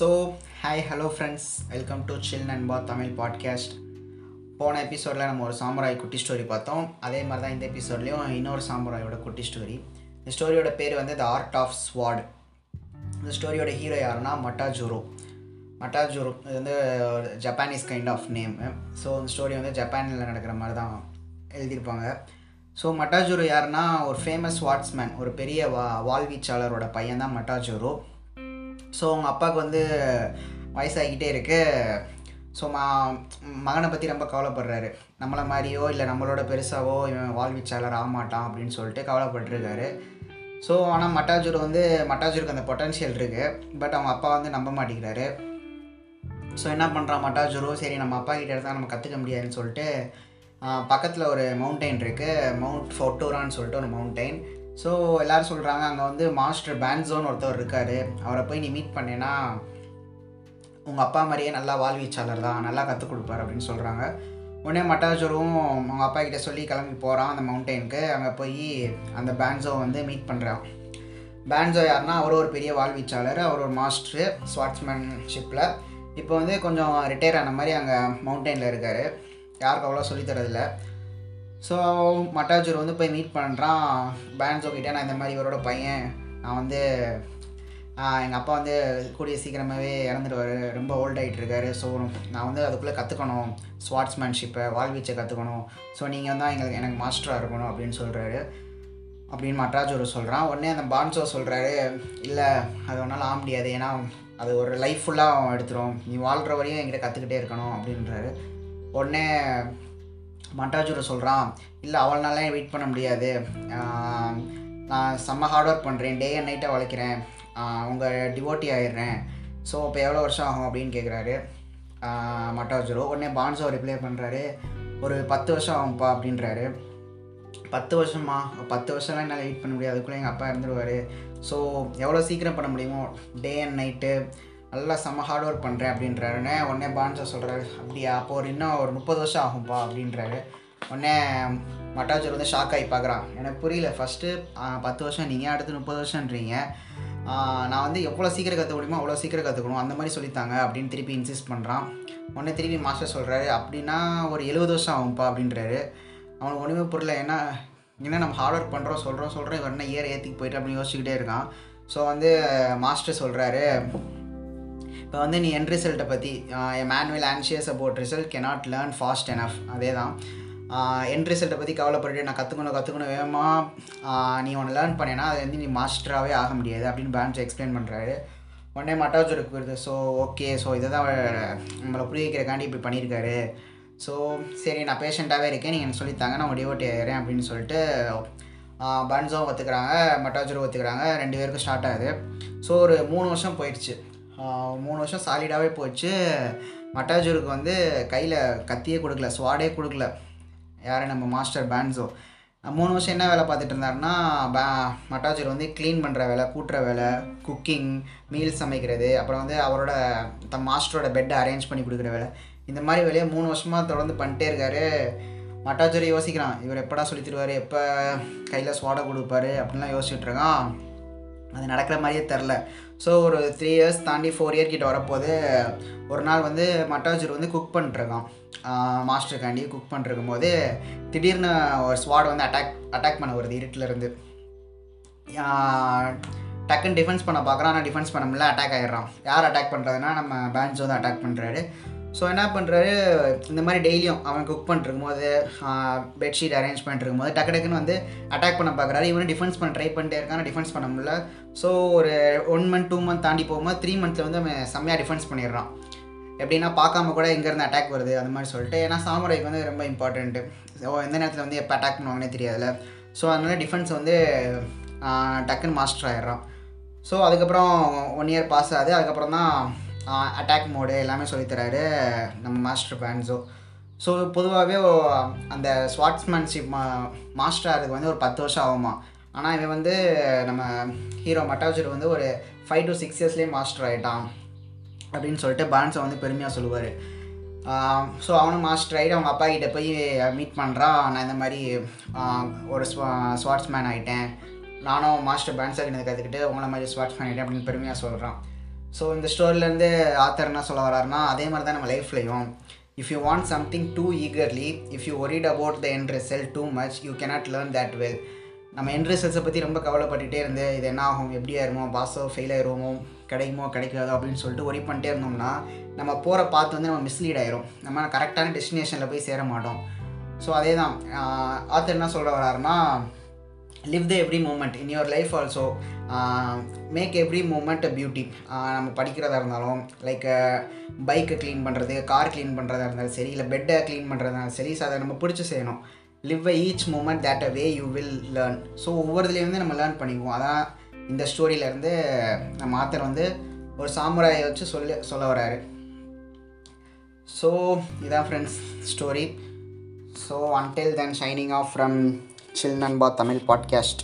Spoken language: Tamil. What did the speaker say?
So hi hello friends welcome to chill நண்பா தமிழ் பாட்காஸ்ட் போன எபிசோடில் நம்ம ஒரு சாம்பராய் குட்டி ஸ்டோரி பார்த்தோம். அதே மாதிரி தான் இந்த எபிசோட்லேயும் இன்னொரு சாம்பராயோட குட்டி ஸ்டோரி இந்த ஸ்டோரியோட பேர் வந்து த ஆர்ட் ஆஃப் ஸ்வாட் இந்த ஸ்டோரியோட ஹீரோ யாருன்னா மட்டாஜூரோ மட்டாஜூரோ இது வந்து ஒரு Japanese kind of name so இந்த ஸ்டோரி வந்து ஜப்பானில் நடக்கிற மாதிரி தான் எழுதியிருப்பாங்க. ஸோ மட்டாஜூரோ யாருன்னா ஒரு ஃபேமஸ் வாட்ஸ்மேன் ஒரு பெரிய வா வாழ்வீச்சாளரோட பையன் தான் மட்டாஜூரோ ஸோ அவங்க அப்பாவுக்கு வந்து வயசாகிக்கிட்டே இருக்கு. ஸோ மா மகனை பற்றி ரொம்ப கவலைப்படுறாரு. நம்மளை மாதிரியோ இல்லை நம்மளோட பெருசாவோ இவன் வாழ்விச்சாளர் ஆகமாட்டான் அப்படின்னு சொல்லிட்டு கவலைப்பட்டிருக்காரு. ஸோ ஆனால் மட்டாஜூர் வந்து மட்டாஜூருக்கு அந்த பொட்டன்ஷியல் இருக்குது பட் அவங்க அப்பா வந்து நம்ப மாட்டேங்கிறாரு. ஸோ என்ன பண்ணுறான் மட்டாஜூரோ? சரி நம்ம அப்பா கிட்ட இருந்தால் நம்ம கற்றுக்க முடியாதுன்னு சொல்லிட்டு பக்கத்தில் ஒரு மவுண்டெயின் இருக்குது மவுண்ட் ஃபோட்டோரான்னு சொல்லிட்டு ஒரு மவுண்டெயின் ஸோ எல்லோரும் சொல்கிறாங்க அங்கே வந்து மாஸ்டர் பேன்ஸோன்னு ஒருத்தவர் இருக்கார். அவரை போய் நீ மீட் பண்ணேன்னா உங்கள் அப்பா மாதிரியே நல்லா வாழ்வீச்சாளர் தான் நல்லா கற்றுக் கொடுப்பார் அப்படின்னு சொல்கிறாங்க உடனே மட்டாஜரும் அவங்க அப்பா கிட்ட சொல்லி கிளம்பி போகிறான் அந்த மவுண்டெயினுக்கு அங்கே போய் அந்த பேன்ஸோ வந்து மீட் பண்ணுறான் பேன்ஸோ யாருன்னா அவர் ஒரு பெரிய வாழ்வீச்சாளர் அவர் ஒரு மாஸ்டரு ஸ்வாட்ஸ்மேன்ஷிப்பில் இப்போ வந்து கொஞ்சம் ரிட்டையர் ஆன மாதிரி அங்கே மவுண்டெயினில் இருக்கார். யாருக்கும் அவ்வளோ சொல்லித்தரதில்லை ஸோ மட்டாஜூர் வந்து போய் மீட் பண்ணுறான் பேன்ஸோ கிட்டே நான் இந்த மாதிரி இவரோட பையன். நான் வந்து எங்கள் அப்பா வந்து கூடிய சீக்கிரமாகவே இறந்துடுவார் ரொம்ப ஓல்ட் ஆகிட்டு இருக்காரு ஸோ நான் வந்து அதுக்குள்ளே கற்றுக்கணும் ஸ்வாட்ஸ்மேன்ஷிப்பை வாழ்வீச்சை கற்றுக்கணும் ஸோ நீங்கள் தான் எங்களுக்கு எனக்கு மாஸ்டராக இருக்கணும் அப்படின்னு சொல்கிறாரு அப்படின்னு மட்ராஜூர் சொல்கிறான் உடனே அந்த பான்சோ சொல்கிறாரு இல்லை அது ஒன்றால் ஆக முடியாது. ஏன்னா அது ஒரு லைஃப் ஃபுல்லாக எடுத்துரும். நீ வாழ்கிற வரையும் என்கிட்ட கற்றுக்கிட்டே இருக்கணும். அப்படின்றாரு. உடனே மண்டாஜூரை சொல்கிறான் இல்லை அவள்னால வெயிட் பண்ண முடியாது? நான் செம்ம ஹார்ட் ஒர்க் பண்ணுறேன் டே அண்ட் நைட்டாக உழைக்கிறேன். உங்கள் டிவோட்டி ஆயிடுறேன். ஸோ இப்போ எவ்வளோ வருஷம் ஆகும்? அப்படின்னு கேட்குறாரு மட்டாஜுரோ உடனே பான்ஸோ ரிப்ளை பண்ணுறாரு ஒரு பத்து வருஷம் ஆகும்ப்பா அப்படின்றாரு. பத்து வருஷமா பத்து வருஷம்லாம் என்னால் வெயிட் பண்ண முடியாது. அதுக்குள்ளே எங்கள் அப்பா இருந்துருவார் ஸோ எவ்வளோ சீக்கிரம் பண்ண முடியுமோ? டே அண்ட் நைட்டு நல்லா செம்ம ஹார்ட் ஒர்க் பண்ணுறேன் அப்படின்றாருன்னு உடனே பான்சா சொல்கிறாரு அப்படியா அப்போ ஒரு இன்னும் ஒரு முப்பது வருஷம் ஆகும்ப்பா அப்படின்றாரு. உடனே மட்டாஜர் வந்து ஷாக் ஆகி பார்க்குறான் எனக்கு புரியல ஃபஸ்ட்டு பத்து வருஷம் நீங்கள் அடுத்து முப்பது வருஷன்றீங்க நான் வந்து எவ்வளோ சீக்கிரம் கற்றுக்க முடியுமோ அவ்வளோ சீக்கிரம் கற்றுக்கணும் அந்த மாதிரி சொல்லித்தாங்க அப்படின்னு திருப்பி இன்சிஸ்ட் பண்ணுறான் உடனே திருப்பி மாஸ்டர் சொல்கிறாரு அப்படின்னா ஒரு எழுபது வருஷம் ஆகும்ப்பா அப்படின்றாரு. அவனுக்கு ஒன்றுமே புரியல ஏன்னா என்ன நம்ம ஹார்ட் ஒர்க் பண்ணுறோம் சொல்கிறோம் சொல்கிறோம் இவர் என்ன இயர் ஏற்றிக்கு போயிட்டு அப்படின்னு யோசிச்சுக்கிட்டே இருக்கான். ஸோ வந்து மாஸ்டர் சொல்கிறாரு இப்போ வந்து நீ என் ரிசல்ட்டை பற்றி manual anxious about result cannot learn fast enough அதே தான் என் ரிசல்ட்டை பற்றி கவலைப்பட்டு நான் கற்றுக்கணும் கற்றுக்கணும் வேகமாக நீ ஒன்று லேர்ன் பண்ணேன்னா அது வந்து நீ மாஸ்டராகவே ஆக முடியாது அப்படின்னு பேன்ஸ் எக்ஸ்பிளைன் பண்ணுறாரு உடனே மட்டாஜருக்கு இருக்குது ஸோ ஓகே ஸோ இதை தான் நம்மளை புரிய வைக்கிறக்காண்டி இப்படி பண்ணியிருக்காரு. ஸோ சரி நான் பேஷண்ட்டாகவே இருக்கேன் நீங்கள் எனக்கு சொல்லித்தாங்க நான் டிவோட்டி ஆகிறேன் அப்படின்னு சொல்லிட்டு பன்ஸும் ஒத்துக்கிறாங்க மட்டாஜரும் ஒத்துக்கிறாங்க ரெண்டு பேருக்கும் ஸ்டார்ட் ஆகுது. ஸோ ஒரு மூணு வருஷம் போயிடுச்சு. மூணு வருஷம் சாலிடாகவே போச்சு. மட்டாஜூருக்கு வந்து கையில் கத்தியே கொடுக்கல ஸ்வாடே கொடுக்கல. யார் நம்ம மாஸ்டர் பேன்ஸோ மூணு வருஷம் என்ன வேலை பார்த்துட்டு இருந்தாருன்னா பே மட்டாஜூர் வந்து க்ளீன் பண்ணுற வேலை கூட்டுற வேலை குக்கிங் மீல் சமைக்கிறது அப்புறம் வந்து அவரோட த மாஸ்டரோட பெட்டை அரேஞ்ச் பண்ணி கொடுக்குற வேலை. இந்த மாதிரி வேலையை மூணு வருஷமாக தொடர்ந்து பண்ணிட்டே இருக்காரு. மட்டாஜூரி யோசிக்கிறான் இவர் எப்படா சொல்லி தருவார் எப்போ கையில் சுவாடை கொடுப்பாரு அப்படின்லாம் யோசிச்சுட்ருக்கான் அது நடக்கிற மாதிரியே தெரில. ஸோ ஒரு த்ரீ இயர்ஸ் தாண்டி ஃபோர் இயர் கிட்ட வரப்போது ஒரு நாள் வந்து மட்டாஜூர் வந்து குக் பண்ணிட்டுருக்கான். மாஸ்டருக்காண்டி குக் பண்ணிருக்கும் போது திடீர்னு ஒரு ஸ்வாட் வந்து அட்டாக் அட்டாக் பண்ண வருது இருட்டிலேருந்து. டக்குன்னு டிஃபென்ஸ் பண்ண பார்க்குறான் ஆனால் டிஃபென்ஸ் பண்ண முடியல அட்டாக் ஆகிடுறான் யார் அட்டாக் பண்ணுறதுனா நம்ம பேன்ஸ் வந்து அட்டாக் பண்ணுறாரு ஸோ என்ன பண்ணுறாரு இந்த மாதிரி டெய்லியும் அவன் குக் பண்ணிருக்கும் போது பெட்ஷீட் அரேஞ்ச் பண்ணிருக்கும் போது டக்கு டக்குன்னு வந்து அட்டாக் பண்ண பார்க்குறாரு இவனும் டிஃபென்ஸ் பண்ண ட்ரை பண்ணிட்டே இருக்கான். டிஃபென்ஸ் பண்ண முடியல. ஸோ ஒரு ஒன் மந்த் டூ மந்த் தாண்டி போகும்போது த்ரீ மந்த்தில் வந்து அவன் செம்மையாக டிஃபென்ஸ் பண்ணிடுறான். எப்படின்னா பார்க்காம கூட எங்கேருந்து அட்டாக் வருது அந்த மாதிரி சொல்லிட்டு. ஏன்னா சாமுரைக்கு வந்து ரொம்ப இம்பார்ட்டண்ட்டு ஸோ எந்த நேரத்தில் வந்து எப்போ அட்டாக் பண்ணுவாங்கன்னே தெரியாதுல்ல. ஸோ அதனால் டிஃபென்ஸ் வந்து டக்குன்னு மாஸ்டர் ஆகிடுறான் ஸோ அதுக்கப்புறம் ஒன் இயர் பாஸ் ஆகுது. அதுக்கப்புறம் தான் அட்டாக் மோடு எல்லாமே சொல்லித்தராரு நம்ம மாஸ்டர் பேன்ஸோ ஸோ பொதுவாகவே அந்த ஸ்வாட்ஸ்மேன்ஷிப் மா மாஸ்டர் அதுக்கு வந்து ஒரு பத்து வருஷம் ஆகுமா? ஆனால் இவன் வந்து நம்ம ஹீரோ மட்டாஜர் வந்து ஒரு ஃபைவ் டு சிக்ஸ் இயர்ஸ்லேயே மாஸ்டர் ஆகிட்டான் அப்படின்னு சொல்லிட்டு பேன்ஸை வந்து பெருமையாக சொல்லுவார். ஸோ அவனும் மாஸ்டர் ஆகிட்டு அவங்க அப்பா கிட்டே போய் மீட் பண்ணுறான் நான் இந்த மாதிரி ஒரு ஸ்வா ஸ்வாட்ஸ்மேன் ஆகிட்டேன் நானும் மாஸ்டர் பேன்ஸாக கிட்ட கற்றுக்கிட்டு உங்களை மாதிரி ஸ்வாட்ஸ்மேன் ஆகிட்டேன் அப்படின்னு பெருமையாக சொல்கிறான் ஸோ இந்த ஸ்டோரியிலேருந்து ஆத்தர் என்ன சொல்ல வர்றாருன்னா அதே மாதிரி தான் நம்ம லைஃப்லையும் if you want something too eagerly if you worried about the end result too much you cannot learn that well நம்ம என் ரிசல்ட்ஸை பற்றி ரொம்ப கவலைப்பட்டுகிட்டே இருந்து இது என்ன ஆகும் எப்படி ஆயிருமோ பாஸோ ஃபெயில் ஆயிருமோ கிடைக்குமோ கிடைக்காதோ அப்படின்னு சொல்லிட்டு ஒரி பண்ணிட்டே இருந்தோம்னா நம்ம போகிற பார்த்து வந்து நம்ம மிஸ்லீட் ஆயிரும். நம்ம கரெக்டான டெஸ்டினேஷனில் போய் சேர மாட்டோம். ஸோ அதே தான் ஆத்தர் என்ன சொல்ல வர்றாருன்னா live the every moment in your life also make every moment a beauty நம்ம படிக்கிறதா இருந்தாலும் லைக் பைக்கை க்ளீன் பண்ணுறது கார் க்ளீன் பண்ணுறதா இருந்தாலும் சரி இல்லை பெட்டை க்ளீன் பண்ணுறதா இருந்தாலும் சரி ஸோ அதை நம்ம பிடிச்சி செய்யணும். Live a each moment that a way you will learn so ஒவ்வொருதுலேருந்து நம்ம லேர்ன் பண்ணிக்குவோம். அதான் இந்த ஸ்டோரியிலேருந்து நம்ம ஆத்தர் வந்து ஒரு சாமுராயை வச்சு சொல்லி சொல்ல வராரு ஸோ இதான் friends story so until then signing off from chill நண்பா தமிழ் பாட்காஸ்ட்